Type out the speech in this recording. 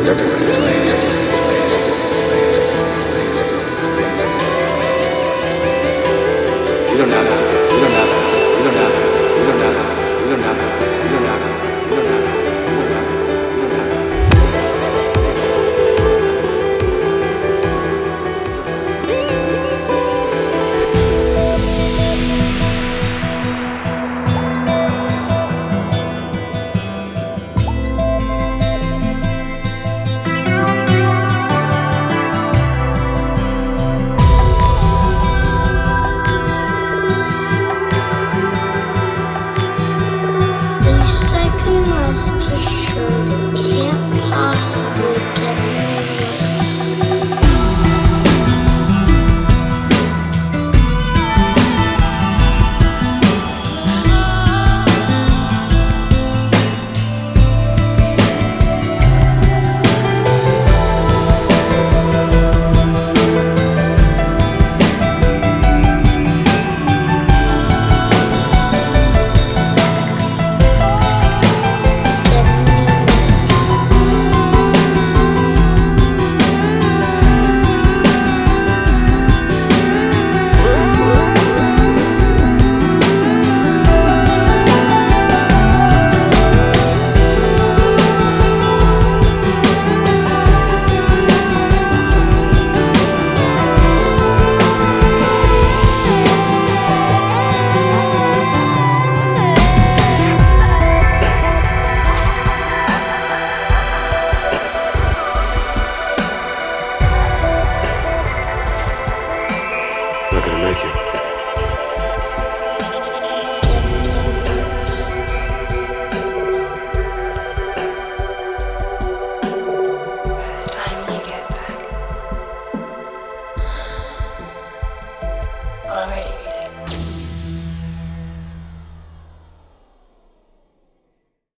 You don't know. Sure. show. make it.